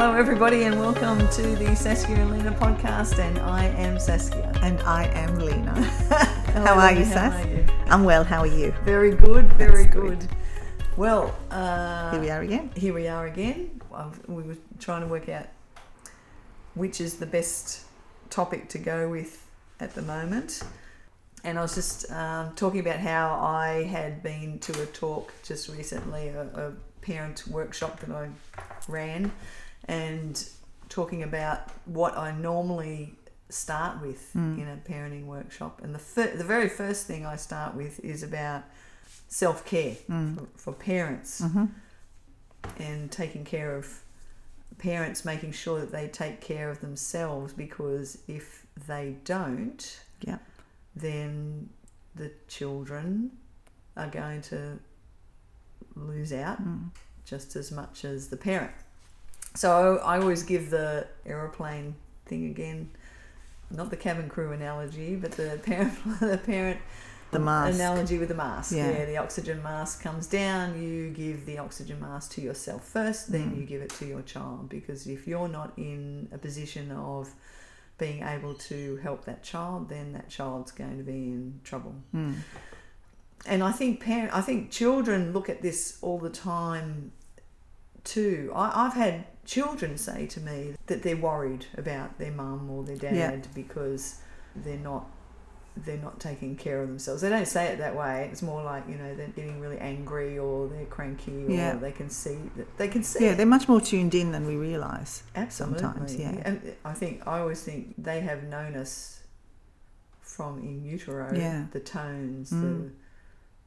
Hello, everybody, and welcome to the Saskia and Lena podcast. And I am Saskia. And I am Lena. How are you, how Sass? are you? I'm well. How are you? Very good, very good. good. Well, uh, Here we are again. here we are again. I've, we were trying to work out which is the best topic to go with at the moment. And I was just um, talking about how I had been to a talk just recently, a, a parent workshop that I ran, and talking about what I normally start with hmm. in a parenting workshop. And the, fir- the very first thing I start with is about self care hmm. for, for parents mm-hmm. and taking care of parents making sure that they take care of themselves because if they don't Yeah. then the children are going to lose out hmm. just as much as the parent so I always give the aeroplane thing again not the cabin crew analogy but the parent the parent The mask. analogy with the mask. Yeah. Yeah. the oxygen mask comes down. You give the oxygen mask to yourself first, then mm. you give it to your child. Because if you're not in a position of being able to help that child, then that child's going to be in trouble. Mm. And I think parent, I think children look at this all the time too. I, I've had children say to me that they're worried about their mum or their dad Yeah. because they're not they're not taking care of themselves. They don't say it that way. It's more like you know they're getting really angry or they're cranky or Yeah. they can see that they can see. Yeah, it. they're much more tuned in than we realise. Absolutely. Sometimes, yeah. And I think I always think they have known us from in utero. Yeah. The tones, Mm. the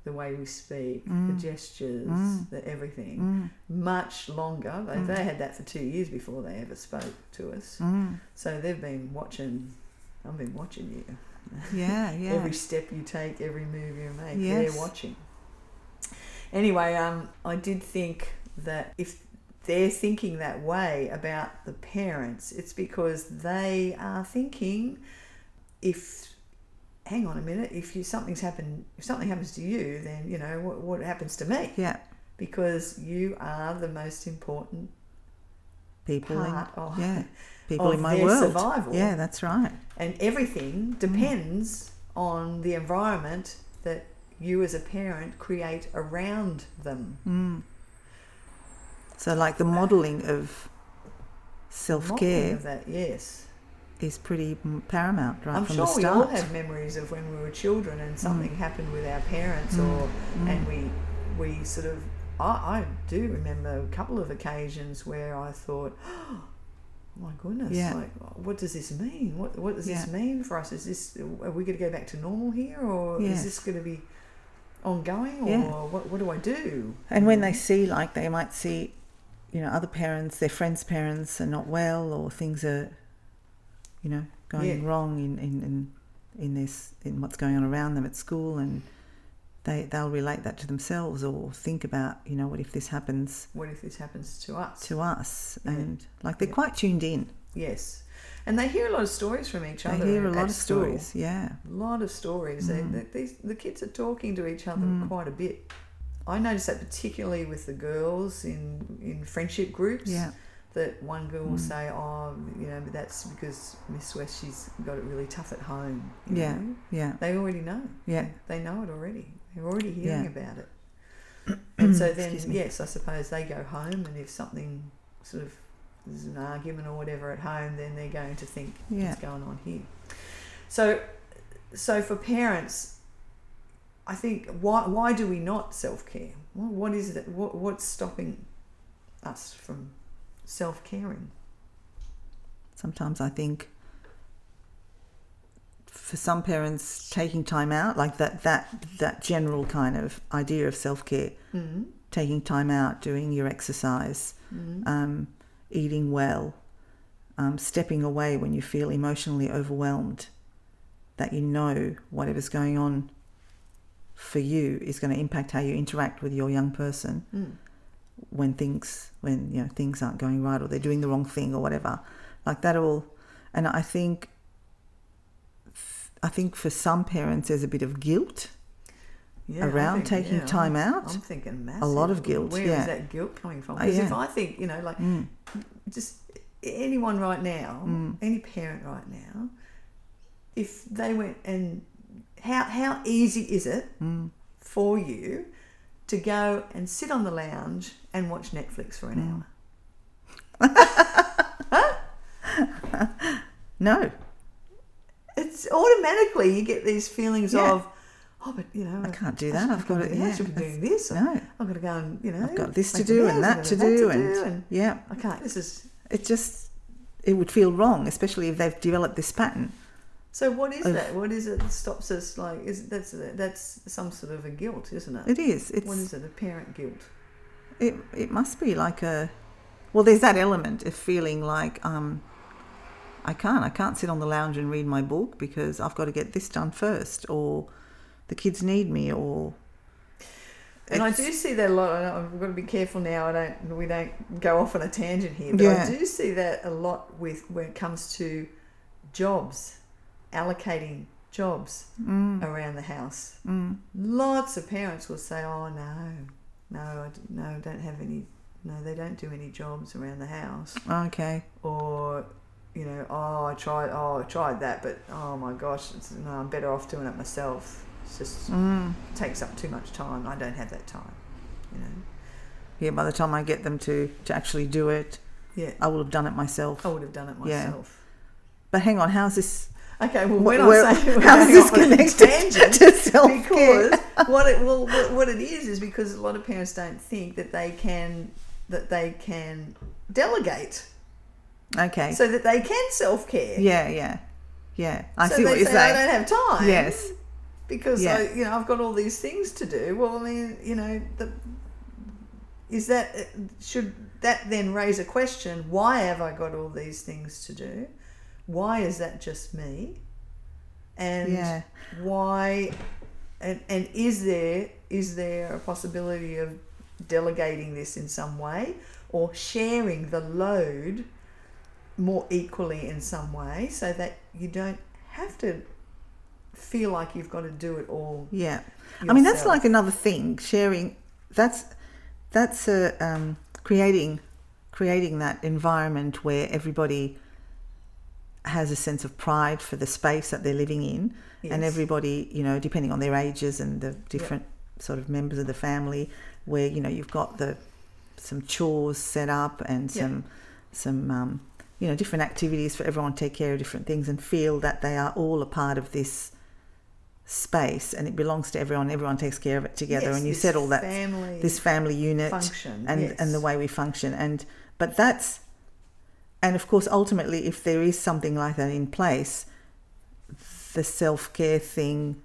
the way we speak, the Mm. gestures, Mm. the everything. Much longer. They, Mm. they had that for two years before they ever spoke to us. Mm. So they've been watching. I've been watching you. Yeah, yeah. Every step you take, every move you make, Yes. they're watching. Anyway, um, I did think that if they're thinking that way about the parents, it's because they are thinking if hang on a minute, if you something's happened if something happens to you, then you know what what happens to me? yeah. Because you are the most important People in, of yeah. People of in my world. survival. Yeah, that's right. and everything depends on the environment that you as a parent create around them. Mm. So like the modelling of self care of that, yes. Is pretty mm, paramount right I'm from sure the we all have memories of when we were children and something Mm. happened with our parents, or and we we sort of. I, I do remember a couple of occasions where I thought, "Oh my goodness! Yeah. Like, what does this mean? What what does this mean for us? Is this are we going to go back to normal here, or Yes. is this going to be ongoing, or Yeah. what what do I do? And when they see, like, they might see, you know, other parents, their friends' parents are not well, or things are, you know, going Yeah. wrong in in in, in this in what's going on around them at school, and they they'll relate that to themselves, or think about, you know, what if this happens what if this happens to us? to us, Yeah. and like they're Yeah. quite tuned in. Yes. And they hear a lot of stories from each They other. They hear a lot of school. stories. Yeah, A lot of stories. They, Mm. they, these, the kids are talking to each other Mm. quite a bit. I noticed that particularly with the girls in, in friendship groups. yeah, That one girl will Mm. say, "Oh, you know, but that's because Miss West, she's got it really tough at home." Yeah. know? yeah, They already know. yeah. They know it already. They're already hearing Yeah. about it. And so then, yes, I suppose they go home, and if something sort of there's an argument or whatever at home, then they're going to think Yeah. what's going on here. So, so for parents, I think why why do we not self care? What, what is it? What, what's stopping us from self caring? Sometimes I think for some parents taking time out, like that that that general kind of idea of self care, Mm-hmm. taking time out, doing your exercise, um, eating well, um, stepping away when you feel emotionally overwhelmed, that you know whatever's going on for you is going to impact how you interact with your young person Mm. When things when you know things aren't going right or they're doing the wrong thing or whatever like that all and i think i think for some parents there's a bit of guilt Yeah, around think- taking yeah, time out. I'm thinking massive. a lot of guilt, Where is yeah. that guilt coming from? Oh, Because if. I think, you know, like Mm. just anyone right now, Mm. any parent right now, if they went and how how easy is it Mm. for you to go and sit on the lounge and watch Netflix for an hour? No. It's automatically you get these feelings Yeah. of, oh, but you know, I can't do that. should- I've got to. should- I Yeah. should be doing this. No. I've got to go and you know, I've got this to do and that to do and yeah. I can't. This is It just it would feel wrong, especially if they've developed this pattern. so. What is Of- that? What is it that stops us? Like, is that's that's some sort of a guilt, isn't it? It is. It's what is it? A parent guilt. It it must be like a well there's that element of feeling like um I can't I can't sit on the lounge and read my book because I've got to get this done first or the kids need me or And I do see that a lot. I've got to be careful now. I don't. We don't go off on a tangent here, but Yeah. I do see that a lot with when it comes to jobs, allocating jobs mm, around the house. mm, Lots of parents will say, "Oh no, no, I d- no, I don't have any. No, they don't do any jobs around the house." okay Or, you know, "Oh, I tried. Oh, I tried that, but oh my gosh, it's, no, I'm better off doing it myself. It's just mm. takes up too much time. I don't have that time." You know. yeah by the time I get them to to actually do it Yeah. I will have done it myself I would have done it myself. Yeah. but hang on how's this Okay, well, Wh- we're not saying we're how's this off on a connected to self-care? because what it well, what, what it is is because a lot of parents don't think that they can that they can delegate okay so that they can self care. yeah yeah yeah I so see what you're say, I don't have time. yes because Yeah. I, you know I've got all these things to do. Well, I mean, you know, the, is that uh, should that then raise a question? Why have I got all these things to do? Why is that just me? And yeah why? And and is there is there a possibility of delegating this in some way or sharing the load more equally in some way so that you don't have to feel like you've got to do it all Yeah, I mean that's like another thing. Sharing that's that's a um, creating creating that environment where everybody has a sense of pride for the space that they're living in, and everybody, you know, depending on their ages and the different sort of members of the family, where you know you've got the some chores set up and some some um, you know different activities for everyone to take care of different things and feel that they are all a part of this space and it belongs to everyone everyone takes care of it together Yes, and you this settle that family this family unit function and yes. and the way we function. And but that's and of course ultimately if there is something like that in place the self-care thing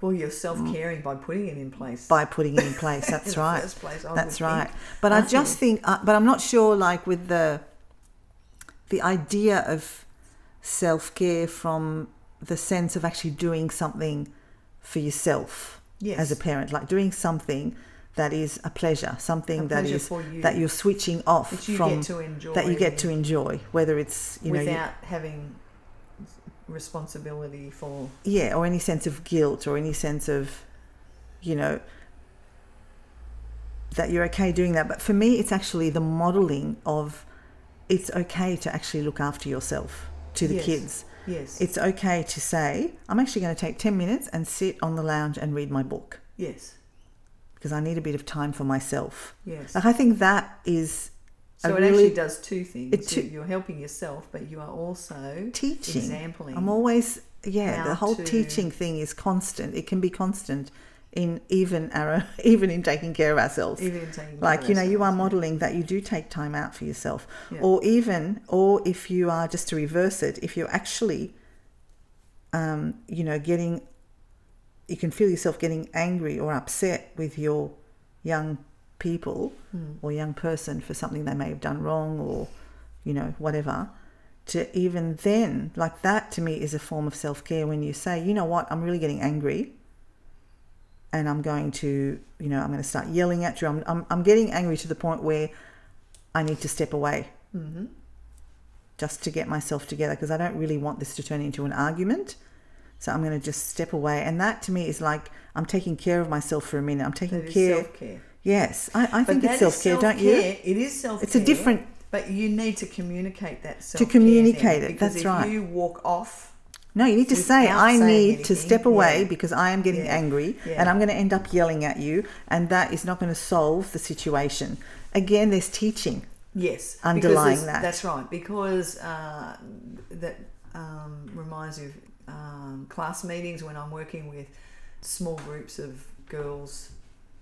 well you're self-caring by putting it in place by putting it in place that's the right place, I that's right think. but i aren't just you? think uh, but i'm not sure like with the the idea of self-care from the sense of actually doing something for yourself yes. as a parent like doing something that is a pleasure something A that pleasure is for you that you're switching off that you from get to enjoy. that you get to enjoy whether it's you know without having responsibility for yeah or any sense of guilt or any sense of you know that you're okay doing that. But for me it's actually the modeling of it's okay to actually look after yourself to the Yes. kids. Yes. It's okay to say i'm actually going to take 10 minutes and sit on the lounge and read my book. Yes because i need a bit of time for myself. Yes. Like i think that is so it really actually does two things. It You- t- you're helping yourself but you are also teaching. exampling i'm always yeah the whole to- teaching thing is constant. It can be constant in even our even in taking care of ourselves. Even taking care like you know you are modeling that you do take time out for yourself. Yeah. or even or if you are just to reverse it if you're actually um, you know getting you can feel yourself getting angry or upset with your young people Hmm. or young person for something they may have done wrong or you know whatever to even then like that to me is a form of self-care when you say you know what i'm really getting angry and i'm going to you know i'm going to start yelling at you i'm, I'm, I'm getting angry to the point where i need to step away mm-hmm. just to get myself together because i don't really want this to turn into an argument so i'm going to just step away and that to me is like i'm taking care of myself for a minute i'm taking care self-care Yes, I, I think it's self care, don't you? It is self care. It's a different. But you need to communicate that self To communicate it, that's if right. you walk off, No, you need to say, I need to step away yeah. because I am getting Yeah. angry Yeah. and I'm going to end up yelling at you, and that is not going to solve the situation. Again, there's teaching. yes, Underlying that. That's right. Because uh, that um, reminds me of um, class meetings when I'm working with small groups of girls,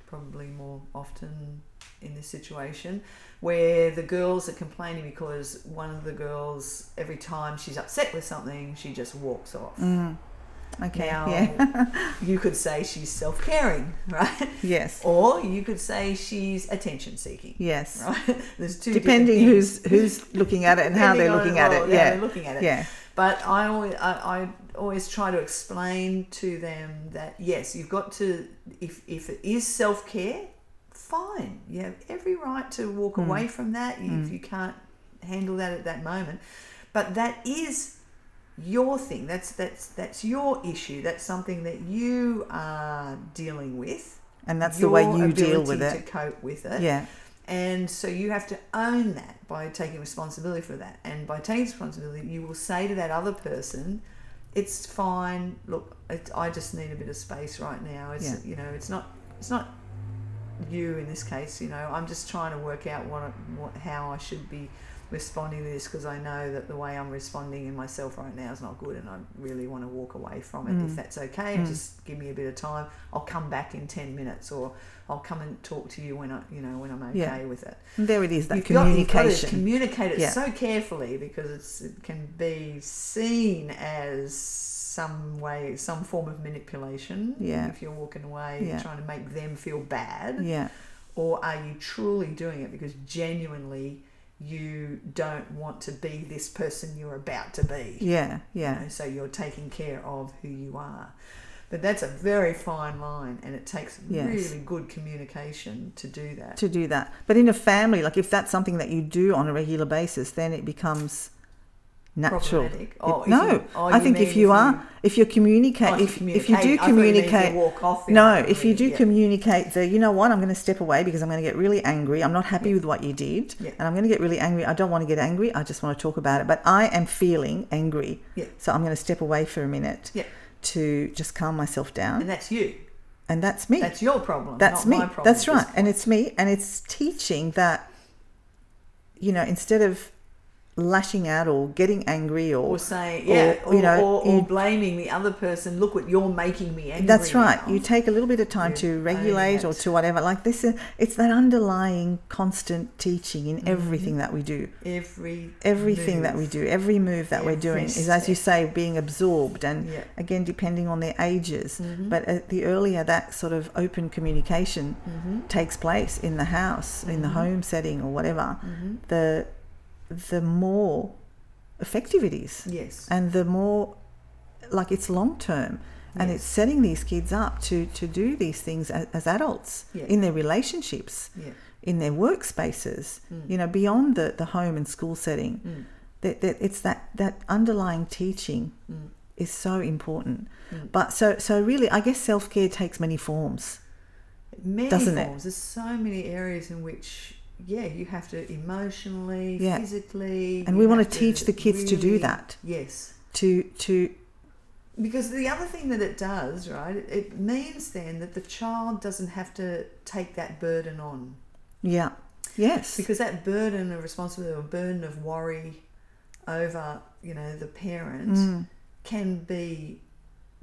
probably more often in this situation, where the girls are complaining because one of the girls, every time she's upset with something, she just walks off. Mm. Okay. Now, yeah. you could say she's self caring, right? yes. Or you could say she's attention seeking, Yes. right? There's two Depending who's who's looking at it and how they're looking at it. Yeah. they're looking at it. Yeah. But I always, I, I always try to explain to them that yes, you've got to, if, if it is self care, fine. You have every right to walk Hmm. away from that if you can't handle that at that moment. But that is your thing. That's that's that's your issue. That's something that you are dealing with. And that's the way you deal with To cope with it. Yeah. And so you have to own that by taking responsibility for that. And by taking responsibility, you will say to that other person, "It's fine. Look, it, I just need a bit of space right now. It's Yeah. you know, it's not it's not you in this case. You know, I'm just trying to work out what, what how I should be responding to this because I know that the way I'm responding in myself right now is not good, and I really want to walk away from it. If that's okay, Mm. just give me a bit of time. I'll come back in ten minutes, or I'll come and talk to you when I, you know, when I'm okay Yeah. with it. And there it is, that You've got, you've got to communication. communicate it Yeah. so carefully because it's, it can be seen as some way, some form of manipulation. Yeah. If you're walking away, Yeah. trying to make them feel bad, yeah. or are you truly doing it because genuinely you don't want to be this person you're about to be? Yeah. you Yeah. know, so you're taking care of who you are. But that's a very fine line, and it takes Yes. really good communication to do that. To do that. But in a family, like if that's something that you do on a regular basis, then it becomes natural. It- Oh, no, you- oh, I think if you are, if you communicate, Oh, if, if you do I thought you meant if you communicate, walk off no, if you do yeah. communicate the, you know what, I'm going to step away because I'm going to get really angry. I'm not happy with what you did, Yeah. and I'm going to get really angry. I don't want to get angry. I just want to talk about it. But I am feeling angry, Yeah. so I'm going to step away for a minute Yeah. to just calm myself down, and that's you. and that's me. That's your problem. That's me. My problem That's right. And it's me. And it's teaching that, you know, instead of lashing out or getting angry or, or saying yeah, or, or, you know, or, or you- blaming the other person. Look what you're making me angry. that's right. now." You take a little bit of time Yeah, to regulate or to whatever. Like this, uh, it's that underlying constant teaching Mm-hmm. in everything that we do. every Everything that we do, every move that we're Every doing is, as you say, being absorbed. And Yeah. again, depending on their ages. Mhm. But the earlier that sort of open communication Mhm. takes place in the house, in the Mhm. home setting or whatever, Mhm. the the more effective it is Yes. and the more like it's long term and Yes. it's setting these kids up to to do these things as, as adults Yeah. in their relationships Yeah. in their workspaces Mm. you know beyond the, the home and school setting Mm. that, that it's that that underlying teaching Mm. is so important Mm. but so so really i guess self-care takes many forms Many Doesn't it? forms. There's so many areas in which, yeah, you have to emotionally, Yeah. physically, and we want to teach the kids to do that Yes. to to Because the other thing that it does, right, it, it means then that the child doesn't have to take that burden on. yeah yes Because that burden of responsibility or burden of worry over, you know, the parent Mm. can be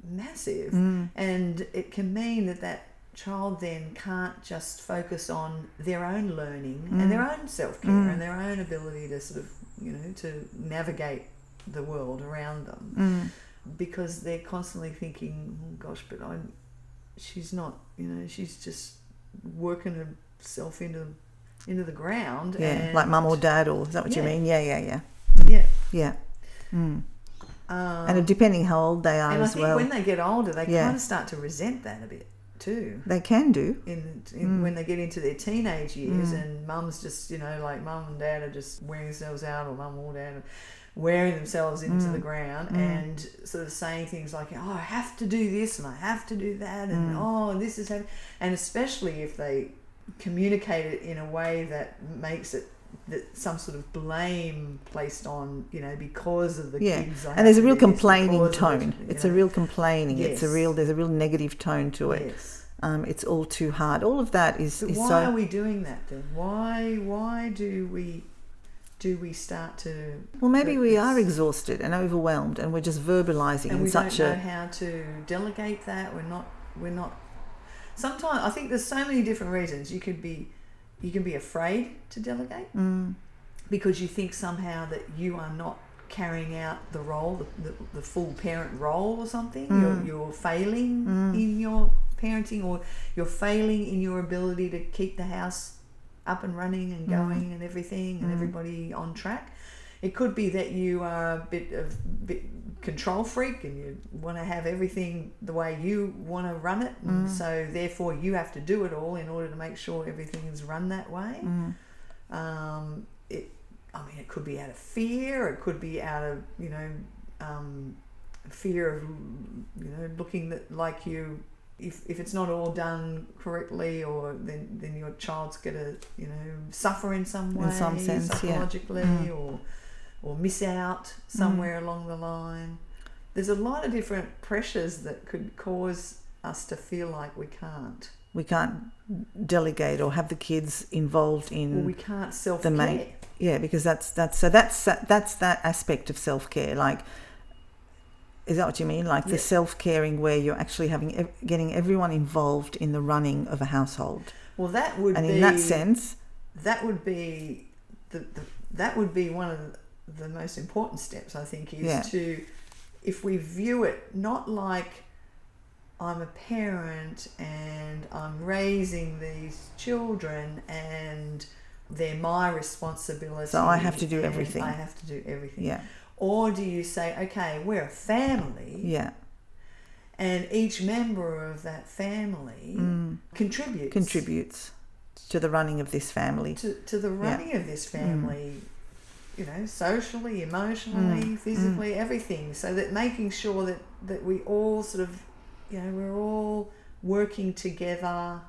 massive. Mm. And it can mean that that child then can't just focus on their own learning Mm. and their own self care Mm. and their own ability to sort of, you know, to navigate the world around them Mm. because they're constantly thinking, oh gosh, but I'm, she's not, you know, she's just working herself into into the ground. yeah and, like mum or dad or is that what you mean yeah yeah yeah yeah. yeah mm. Um, and depending how old they are and I think well when they get older, they Yeah. kind of start to resent that a bit too. they can do In, in Mm. when they get into their teenage years, Mm. and mum's just you know like mum and dad are just wearing themselves out, or mum or dad are wearing themselves into Mm. the ground, Mm. and sort of saying things like, "Oh, I have to do this and I have to do that," and Mm. "Oh, this is happening," and especially if they communicate it in a way that makes it some sort of blame placed on you know because of the Yeah, kids I and there's a real complaining tone. it, It's a real complaining. It's a real. There's a real negative tone to it. yes Um, it's all too hard. All of that is, but is why so. are we doing that then why why do we do we start to well, maybe we are exhausted and overwhelmed, and we're just verbalizing and in we don't know how to delegate that we're not we're not sometimes i think there's so many different reasons you could be you can be afraid to delegate Mm, because you think somehow that you are not carrying out the role the, the, the full parent role or something Mm. you're, you're failing Mm. in your parenting or you're failing in your ability to keep the house up and running and Mm. going and everything and Mm. everybody on track it could be that you are a bit of bit control freak and you want to have everything the way you want to run it and Mm. so therefore you have to do it all in order to make sure everything is run that way mm, um, it, I mean, it could be out of fear. It could be out of you know, um, fear of you know looking that like you. If, if it's not all done correctly, or then, then your child's gonna you know suffer in some way, In some sense, yeah. psychologically, Mm. or or miss out somewhere mm. along the line. There's a lot of different pressures that could cause us to feel like we can't. we can't delegate or have the kids involved in. Well, we can't self the care. mate- yeah, because that's that's so that's that's that aspect of self care. Like, is that what you mean? Like the self caring where you're actually having getting everyone involved in the running of a household, Well, that would and be in that sense, that would be the, the that would be one of the most important steps I think is Yeah. to if we view it not like I'm a parent and I'm raising these children and they're my responsibility. So I have to do everything. I have to do everything. yeah, Or do you say, okay, we're a family yeah, and each member of that family mm, contributes contributes to the running of this family. to, to the running of this family, you know, socially, emotionally, Mm, physically, everything. So that making sure that, that we all sort of, you know, we're all working together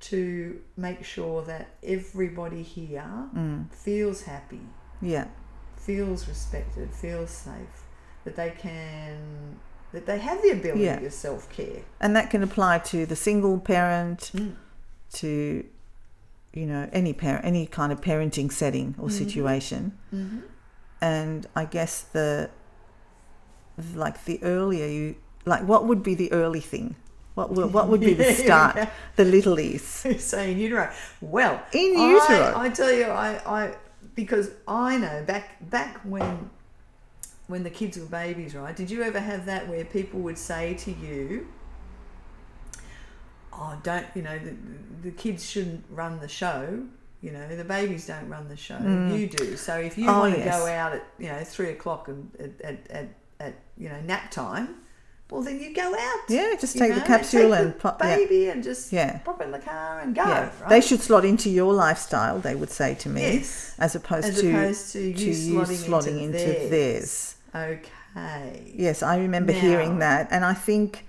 to make sure that everybody here Mm, feels happy, yeah, feels respected, feels safe, that they can, that they have the ability Yeah. to self care. and that can apply to the single parent, Mm. to you know any parent, any kind of parenting setting or Mhm. situation. Mm-hmm. and I guess the like the earlier you like what would be the early thing? What would, what would be the start? The littlies Say in utero. Well, in utero. I, I tell you, I, I because I know back back when when the kids were babies, right? Did you ever have that where people would say to you, "Oh, don't you know the, the kids shouldn't run the show." You know, the babies don't run the show. Mm. You do. So if you Oh, want to yes. go out at you know three o'clock and at, at, at, at you know nap time, well then you go out. yeah, just take the know, capsule take and the pop. Yeah, baby and just yeah, pop in the car and go. yeah. Right? They should slot into your lifestyle. They would say to me, Yes. as opposed As to opposed to you to you slotting, slotting into, into theirs. theirs. Okay. Yes, I remember Now- hearing that, and I think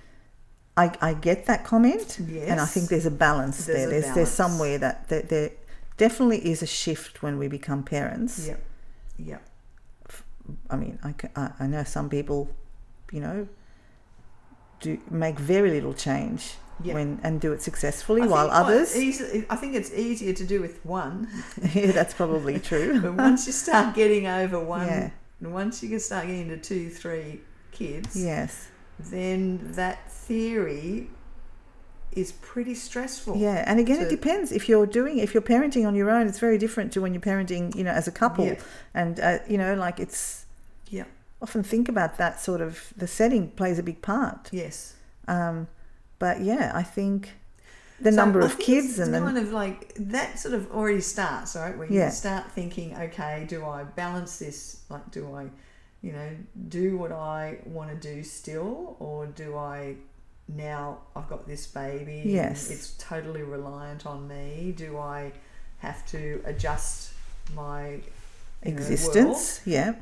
I, I get that comment, Yes. and I think there's a balance There's there. a There's balance. there's somewhere that there, there definitely is a shift when we become parents. Yeah, Yep. I mean, I, I, know some people, you know, do make very little change Yep. when and do it successfully, I while think others, easy- I think it's easier to do with one, yeah, that's probably true. but once you start getting over one, Yeah. once you can start getting to two, three kids, yes, then that theory is pretty stressful. yeah, and again, it depends if you're doing if you're parenting on your own. It's very different to when you're parenting, you know, as a couple, Yeah. and uh, you know, like it's Yeah. often think about that sort of the setting plays a big part. Yes. Um, but yeah, I think the So number I of kids and kind then of like that sort of already starts right where Yeah. you start thinking okay do i balance this like do i you know do what i want to do still or do i now i've got this baby Yes. it's totally reliant on me do i have to adjust my you know, existence. Yeah,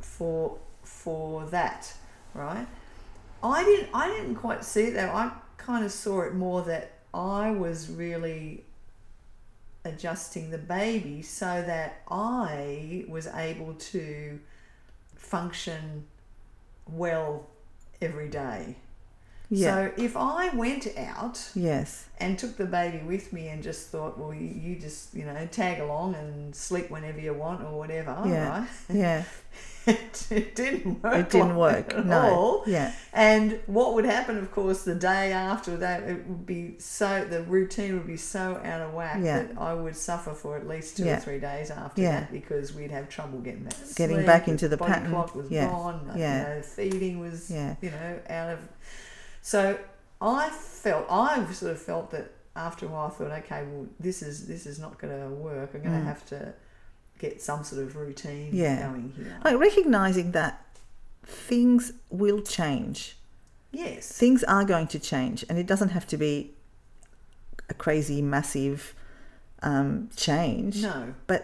for for that, right? I didn't I didn't quite see it though. I kind of saw it more that I was really adjusting the baby so that I was able to function well every day. Yeah. So if I went out yes. and took the baby with me and just thought, well, you, you just, you know, tag along and sleep whenever you want or whatever, Yeah. right? Yeah. it didn't work. It didn't work. at No. all. Yeah. And what would happen, of course, the day after that, it would be so the routine would be so out of whack Yeah. that I would suffer for at least two Yeah. or three days after Yeah. that because we'd have trouble getting back. Getting sleep, back into the body pattern. clock was Yeah. gone. Yeah. You know, feeding was Yeah. you know out of. So I felt I sort of felt that after a while I thought, okay, well this is this is not going to work. I'm going to Mm. have to get some sort of routine Yeah. going here. Like recognizing that things will change. yes. Things are going to change, and it doesn't have to be a crazy, massive um, change. No. But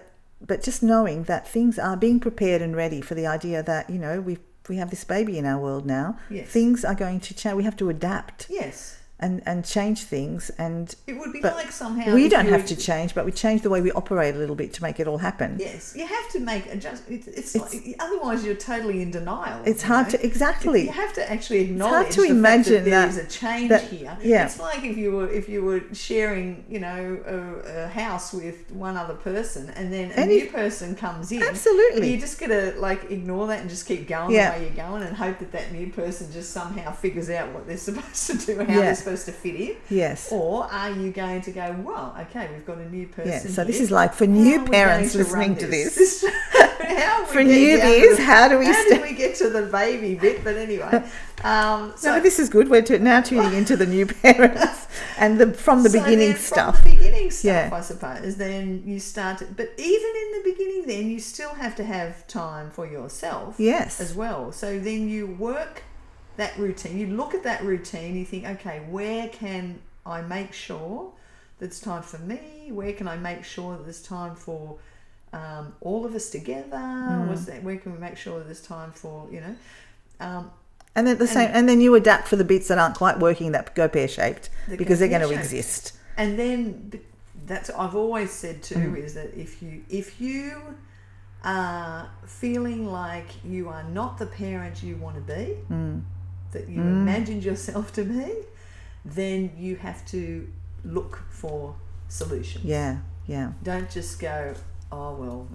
but just knowing that things are being prepared and ready for the idea that you know we we have this baby in our world now. Yes. Things are going to change. We have to adapt Yes. And and change things and. It would be like somehow we don't have to change, but we change the way we operate a little bit to make it all happen. Yes, you have to make adjust. It's, it's, It's- like, otherwise you're totally in denial. It's hard know? to exactly. You have to actually acknowledge to the imagine that there is that- a change that- here. yeah. It's like if you were if you were sharing, you know, a, a house with one other person, and then a new person comes in. Absolutely. You just gotta like ignore that and just keep going Yeah. the way you're going, and hope that that new person just somehow figures out what they're supposed to do how Yeah. Supposed to fit in. Yes. Or are you going to go, well, okay, we've got a new person. Yeah. So this is like for new parents to listening to this. how For we to newbies, the- how do we How sta- did we get to the baby bit? But anyway, um, so no, this is good. We're tu- now tuning into the new parents and the from the so beginning stuff. From the beginning stuff, Yeah. I suppose. Then you start, to, but even in the beginning, then you still have to have time for yourself Yes. as well. So then you work that routine. You look at that routine. You think, okay, where can I make sure that it's time for me? Where can I make sure that there's time for um, all of us together? Mm. What's that? Where can we make sure that there's time for you know? Um, And then the same, and then you adapt for the bits that aren't quite working that go pear shaped because they're going to exist. and then that's I've always said too Mm. is that if you if you are feeling like you are not the parent you want to be, Mm. That you Mm. imagined yourself to be, then you have to look for solutions. Yeah, yeah, Don't just go, oh well,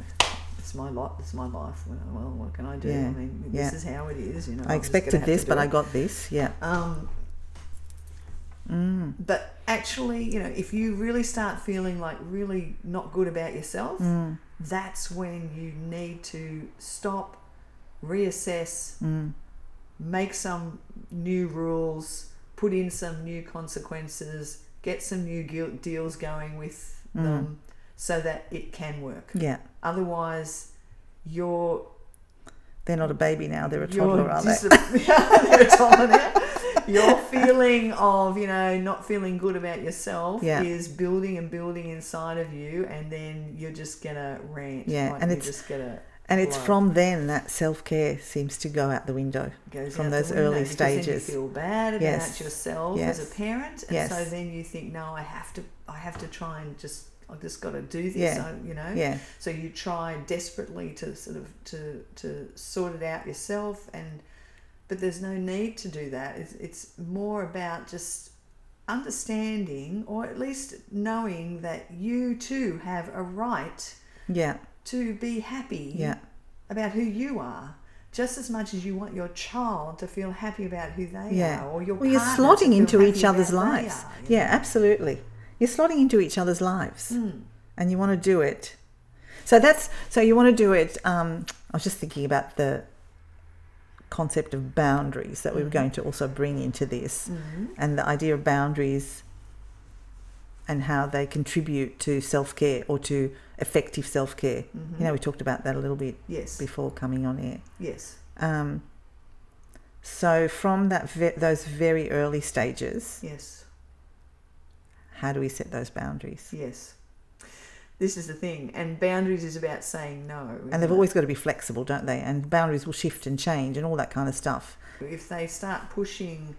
it's my lot, it's my life. Well, well what can I do? Yeah, I mean, yeah. this is how it is. You know, I I'm expected this, but it. I got this. Yeah. Um, Mm. but actually, you know, if you really start feeling like really not good about yourself, Mm. that's when you need to stop, reassess, Mm. Make some new rules, put in some new consequences, get some new deals going with Mm. them so that it can work. Yeah. Otherwise, you're They're not a baby now; they're a toddler, are they? dis- they're a toddler now. Your feeling of you know not feeling good about yourself Yeah. is building and building inside of you, and then you're just gonna rant. Yeah, like and you're it's- just gonna And it's from then that self care seems to go out the window. goes From out those window early stages. you feel bad about Yes. yourself as a parent, and Yes. so then you think, no, I have to, I have to try and just, I just got to do this, Yeah. I, you know. Yeah, So you try desperately to sort of to to sort it out yourself, and but there's no need to do that. It's it's more about just understanding, or at least knowing that you too have a right yeah, to be happy yeah, about who you are. Just as much as you want your child to feel happy about who they yeah. are, or your well, you're slotting into each other's lives. are, Yeah, know? absolutely. You're slotting into each other's lives, Mm. and you want to do it. So that's so you want to do it. Um, I was just thinking about the concept of boundaries that we were Mhm. going to also bring into this, Mhm. and the idea of boundaries and how they contribute to self care or to effective self care. Mhm. You know, we talked about that a little bit yes, before coming on air. yes, Um, so from that ve- those very early stages, yes. how do we set those boundaries? Yes. This is the thing. And boundaries is about saying no. And they've it? always got to be flexible, don't they? And boundaries will shift and change and all that kind of stuff. If they start pushing,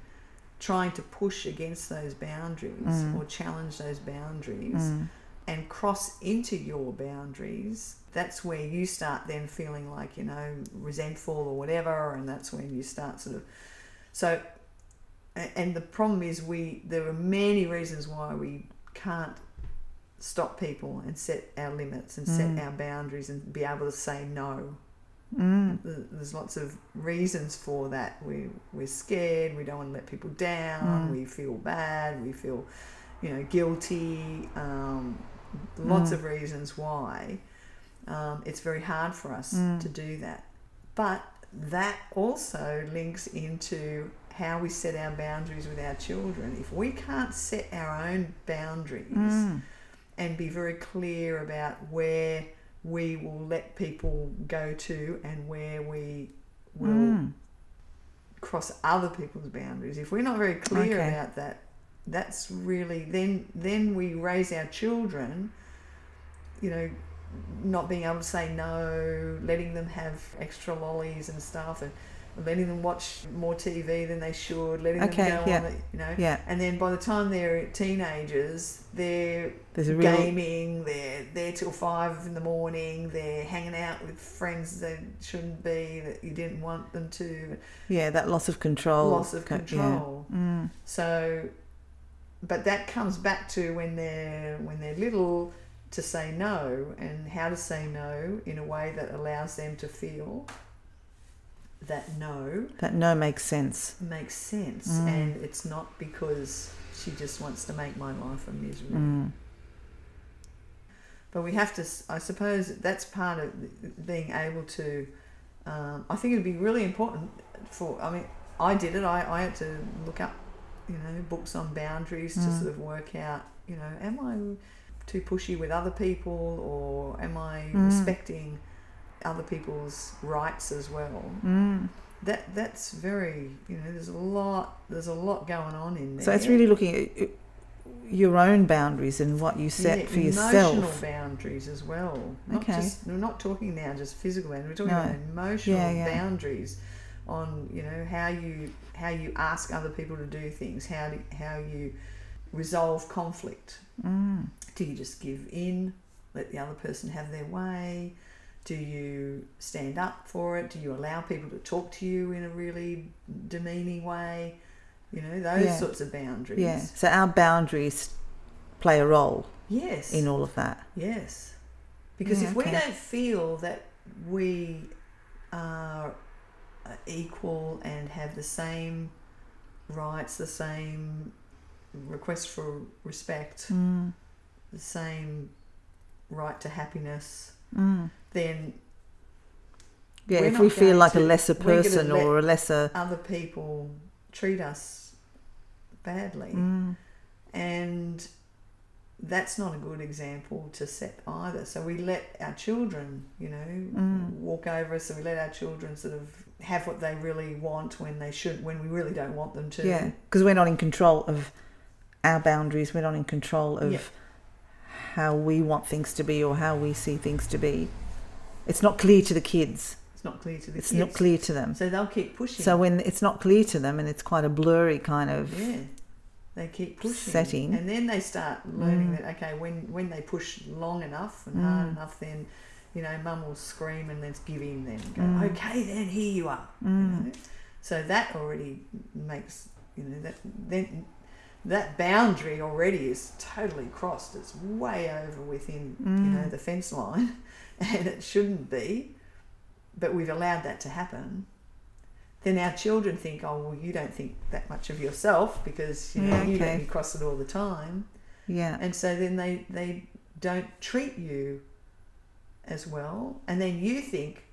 trying to push against those boundaries Mm. or challenge those boundaries, Mm. And cross into your boundaries, that's where you start then feeling like, you know, resentful or whatever, and that's when you start sort of. So, and the problem is, we there are many reasons why we can't stop people and set our limits and set Mm. our boundaries and be able to say no. Mm. There's lots of reasons for that. We we're scared. We don't want to let people down. Mm. We feel bad. We feel, you know, guilty. Um, lots Mm. of reasons why. Um, it's very hard for us Mm. to do that. But that also links into how we set our boundaries with our children. If we can't set our own boundaries Mm. and be very clear about where we will let people go to and where we will Mm. cross other people's boundaries. If we're not very clear Okay. about that, that's really then then we raise our children, you know, not being able to say no, letting them have extra lollies and stuff and letting them watch more TV than they should, letting Okay, them go yeah. on the, you know. Yeah, And then by the time they're teenagers, they're real gaming, they're there till five in the morning, they're hanging out with friends they shouldn't be, that you didn't want them to, yeah that loss of control. loss of co- yeah. control. Mm. So, but that comes back to when they're when they're little to say no and how to say no in a way that allows them to feel that no That no makes sense. makes sense Mm. and it's not because she just wants to make my life a misery. Mm. But we have to, s- I suppose, that's part of being able to. Um, I think it'd be really important for. I mean, I did it. I, I had to look up, you know, books on boundaries to Mm. sort of work out, you know, am I too pushy with other people or am I Mm. respecting other people's rights as well? Mm. That that's very, you know, there's a lot. There's a lot going on in there. So it's really looking at uh, your own boundaries and what you set Yeah, for yourself. emotional boundaries as well. Not Okay. just we're not talking now just physical boundaries. We're talking No. about emotional Yeah, yeah. boundaries on you know how you how you ask other people to do things, how do, how you resolve conflict. Mm. Do you just give in, let the other person have their way? Do you stand up for it? Do you allow people to talk to you in a really demeaning way? You know those Yeah. sorts of boundaries. Yeah. So our boundaries play a role Yes. in all of that. Yes. Because Yeah, if we don't feel that we are equal and have the same rights, the same request for respect, Mm. the same right to happiness, Mm. then Yeah, if we feel like a to- lesser we're gonna person or a lesser. other people treat us badly. Mm. And that's not a good example to set either. So we let our children, you know, Mm. walk over us, and we let our children sort of have what they really want when they should, when we really don't want them to. Yeah, because we're not in control of our boundaries. We're not in control of Yeah. how we want things to be or how we see things to be. It's not clear to the kids. It's not clear to the It's kids. not clear to them. So they'll keep pushing. So when it's not clear to them and it's quite a blurry kind of yeah, they keep pushing. Setting. and then they start learning Mm. that okay, when when they push long enough and hard Mm. enough, then you know, mum will scream and then give in. Then go, Mm. okay, then here you are. you Mm. know. So that already makes you know that then that boundary already is totally crossed. It's way over within you know Mm. the fence line, and it shouldn't be. But we've allowed that to happen. Then our children think, oh well, you don't think that much of yourself because you know Yeah, you okay. me cross it all the time, yeah. and so then they they don't treat you as well, and then you think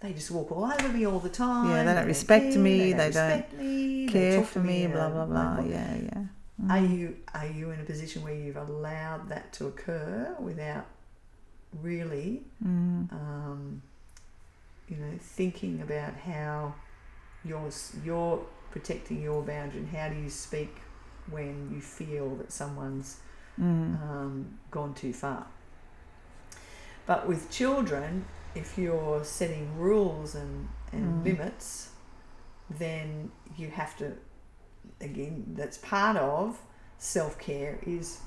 they just walk all over me all the time. Yeah, they don't respect care, me, They they don't, don't me, Care talk for me, blah blah blah. Yeah, yeah. Mm. Are you are you in a position where you've allowed that to occur without really, Mm. um, you know, thinking about how you're you're protecting your boundary and how do you speak when you feel that someone's Mm. um, gone too far. But with children, if you're setting rules and, and Mm. limits, then you have to, again, that's part of self care is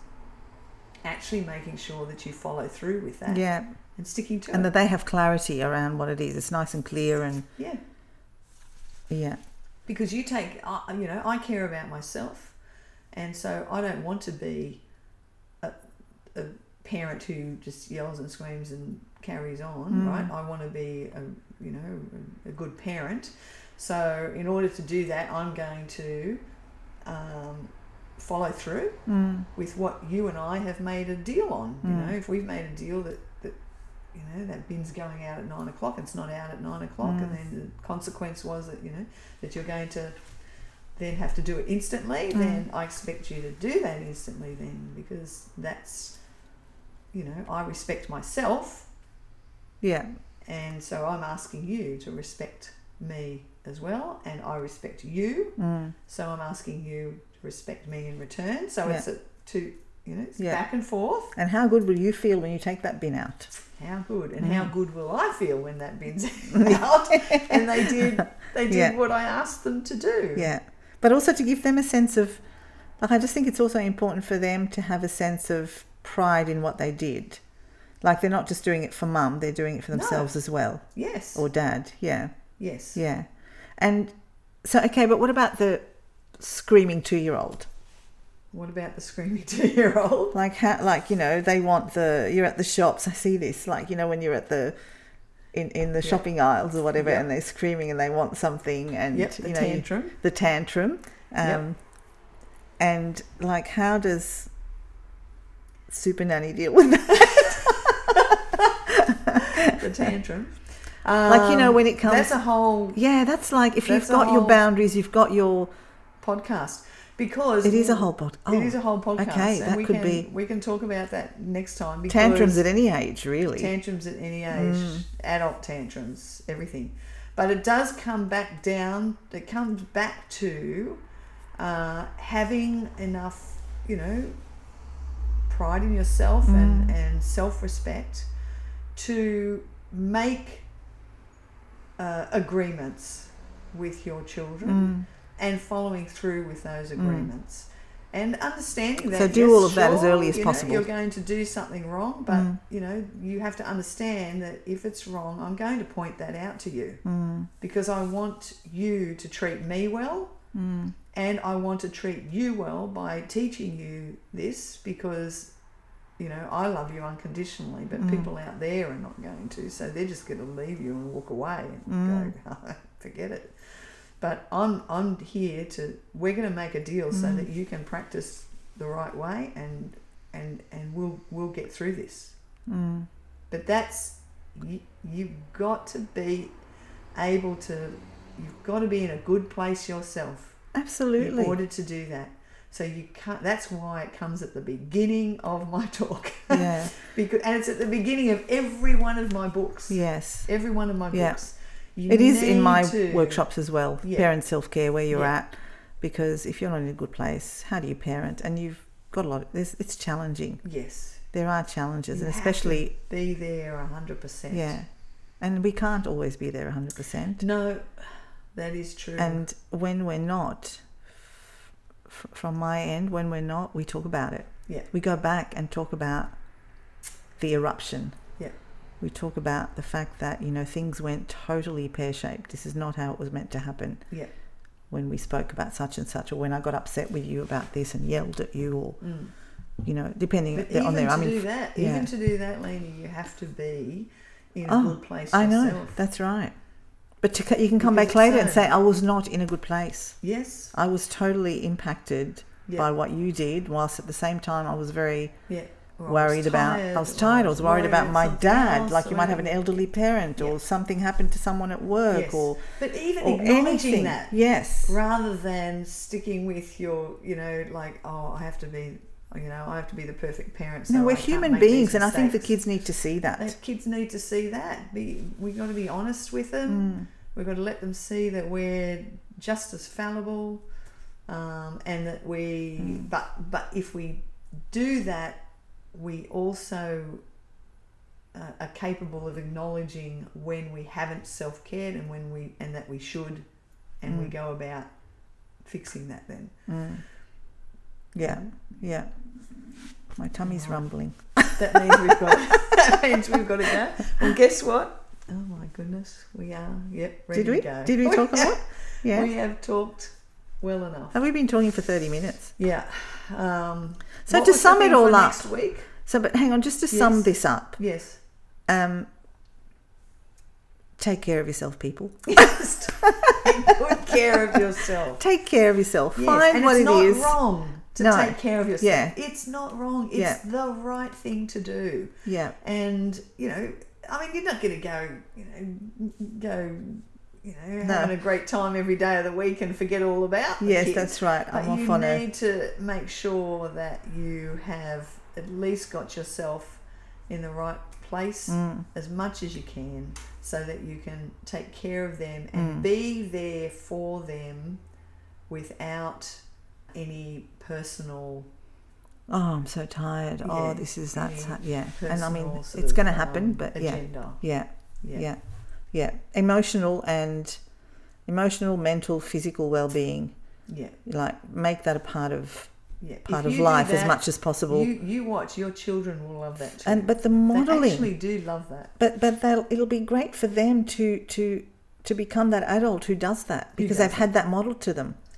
actually making sure that you follow through with that Yeah. and sticking to And it. that they have clarity around what it is. It's nice and clear and yeah. yeah. because you take you know i care about myself and so i don't want to be a, a parent who just yells and screams and carries on Mm. right i want to be a you know a, good parent so in order to do that i'm going to um, follow through Mm. with what you and i have made a deal on you Mm. know if we've made a deal that that you know that bin's going out at nine o'clock it's not out at nine o'clock and then the consequence was that you know that you're going to then have to do it instantly Mm. then i expect you to do that instantly then because that's you know i respect myself Yeah. and so i'm asking you to respect me as well and i respect you Mm. so i'm asking you to respect me in return so Yeah. it's a two you know it's Yeah. back and forth And how good will you feel when you take that bin out? how good and Mm. how good will I feel when that bin's out and they did they did Yeah. what I asked them to do. Yeah. But also to give them a sense of, like, I just think it's also important for them to have a sense of pride in what they did. Like, they're not just doing it for mum, they're doing it for No. themselves as well, Yes. or dad. Yeah. yes. Yeah. And so, okay, but what about the screaming two year old? What about the screaming two year old? Like, how, like, you know, they want the, you're at the shops, I see this, like, you know, when you're at the, in, in the Yeah. shopping aisles or whatever, Yeah. and they're screaming and they want something, and Yep, the you know, tantrum. the tantrum. Um, Yep. And like, how does Super Nanny deal with that? the tantrum. Like, you know, Um, when it comes- That's a whole Yeah, that's like if That's you've got your boundaries, you've got your. podcast because It is a whole pod. Oh, it is a whole podcast. okay, that we could can, be- We can talk about that next time. Because tantrums at any age, really. tantrums at any age, Mm. adult tantrums, everything. But it does come back down. It comes back to uh, having enough, you know, pride in yourself and, Mm. and self respect to make uh, agreements with your children Mm. and following through with those agreements. And understanding that So do yes, all of that as early as you know, possible. you're going to do something wrong, but Mm. you know you have to understand that if it's wrong, I'm going to point that out to you Mm. because I want you to treat me well, Mm. And I want to treat you well by teaching you this because you know I love you unconditionally, but Mm. people out there are not going to, so they're just going to leave you and walk away and Mm. go, forget it. But I'm I'm here to. We're going to make a deal so Mm. that you can practice the right way, and and and we'll we'll get through this. Mm. But that's you, you've got to be able to. You've got to be in a good place yourself Absolutely. in order to do that. So you can't. That's why it comes at the beginning of my talk, yeah. because and it's at the beginning of every one of my books. Yes. Every one of my Yeah. books. You It is in my to- workshops as well, Yeah. parent self care, where you're Yeah. at, because if you're not in a good place, how do you parent? And you've got a lot. Of, it's, it's challenging. Yes. There are challenges, You and especially be there hundred percent. yeah, and we can't always be there hundred percent. No, that is true. And when we're not, f- from my end, when we're not, we talk about it. Yeah. We go back and talk about the eruption. Yeah. We talk about the fact that, you know, things went totally pear shaped. This is not how it was meant to happen. Yeah. When we spoke about such and such, or when I got upset with you about this and yelled at you, or, Mm. you know, depending But on to I mean, do that, yeah. even to do that, Lena, you have to be in a Oh, good place I know, that's right. But to, c- you can come back later and say, I was not in a good place. Yes. I was totally impacted Yeah. by what you did, whilst at the same time I was very yeah. Or I was worried about. I was tired. I was worried about my dad. else, Like you might have an elderly parent, or something happened to someone at work, Yes. or But even or acknowledging anything. that, Yes. rather than sticking with your, you know, like, oh, I have to be, you know, I have to be the perfect parent. So no, we're human beings, and I think the kids need to see that. That kids need to see that. Be, we got to be honest with them. Mm. We've got to let them see that we're just as fallible, um, and that we. Mm. But but if we do that, we also uh, are capable of acknowledging when we haven't self cared and when we and that we should, and we Mm. go about fixing that then. Mm. Yeah, yeah. My tummy's rumbling. That means we've got. that means we've got to go. Well, guess what? Oh my goodness, we are. Yep, ready Did we? to go. Did we talk a lot? Yeah. We have talked well enough. Have we been talking for 30 minutes? Yeah. Um, So what to was the sum it thing all for up- next week. So, but hang on, just to sum Yes. this up, Yes. um, take care of yourself, people. Yes. Take good care of yourself. Take care of yourself. Yes, Find and what it's it not is. wrong to No. take care of yourself. Yeah. It's not wrong. It's Yeah. the right thing to do. Yeah. And you know, I mean, you're not going to go, you know, go, you know, No. having a great time every day of the week and forget all about. Yes, kids. that's right. I'm But off you on a. need to make sure that you have at least got yourself in the right place Mm. as much as you can so that you can take care of them and Mm. be there for them without any personal Oh, I'm so tired. oh, this is that's yeah, ha- yeah. And I mean, it's going to happen, um, but yeah, yeah, Yeah. yeah, yeah. Emotional and emotional, mental, physical well-being. Yeah. Like make that a part of Yeah. part If of life as much as possible. You, you watch, your children will love that too. and but the they modeling, actually do love that. but but they'll, it'll be great for them to to to become that adult who does that because does they've it. had that model to them Yeah.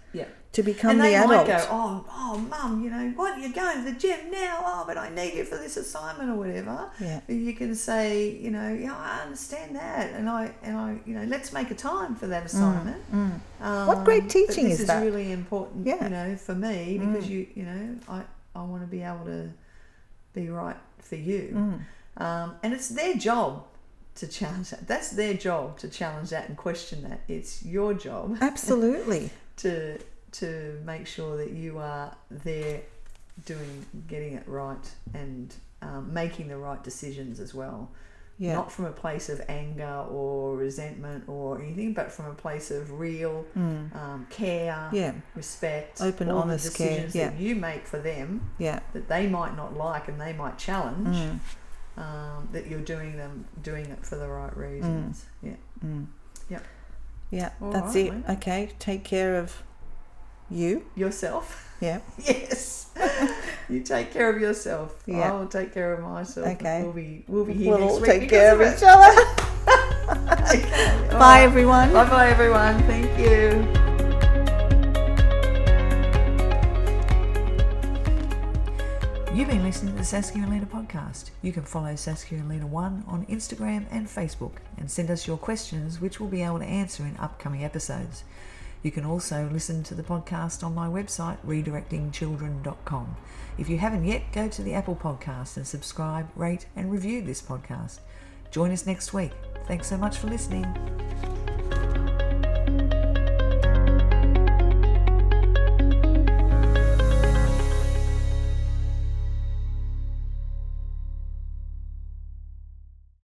To become and the they adult. might go, oh, oh, mum, you know, what? You're going to the gym now? Oh, but I need you for this assignment or whatever. Yeah. You can say, you know, yeah, I understand that, and I, and I, you know, let's make a time for that assignment. Um, Mm, What great teaching this is that? really important, Yeah. Mm. you know, for me because you, you know, I, I want to be able to be right for you, Mm. um, and it's their job to challenge that. That's their job to challenge that and question that. It's your job Absolutely. to to make sure that you are there doing getting it right and um, making the right decisions as well Yeah. not from a place of anger or resentment or anything but from a place of real um, care Mm. Yeah. respect Open, honest the care, decisions yeah. that you make for them Yeah. that they might not like and they might challenge Mm. um, that you're doing them doing it for the right reasons yeah Mm. Yep. Yeah. All that's right, it. mate. Okay. Take care of you. yourself Yeah. Yes. you take care of yourself. Yeah. I'll take care of myself. Okay. We'll be we'll be here We'll next all week. take care of because each other. Okay. Bye, right. everyone. Bye bye everyone. Thank you. You've been listening to the Saskia and Lena podcast. You can follow Saskia and Lena 1 on Instagram and Facebook and send us your questions, which we'll be able to answer in upcoming episodes. You can also listen to the podcast on my website, redirectingchildren.com. If you haven't yet, go to the Apple Podcast and subscribe, rate, and review this podcast. Join us next week. Thanks so much for listening.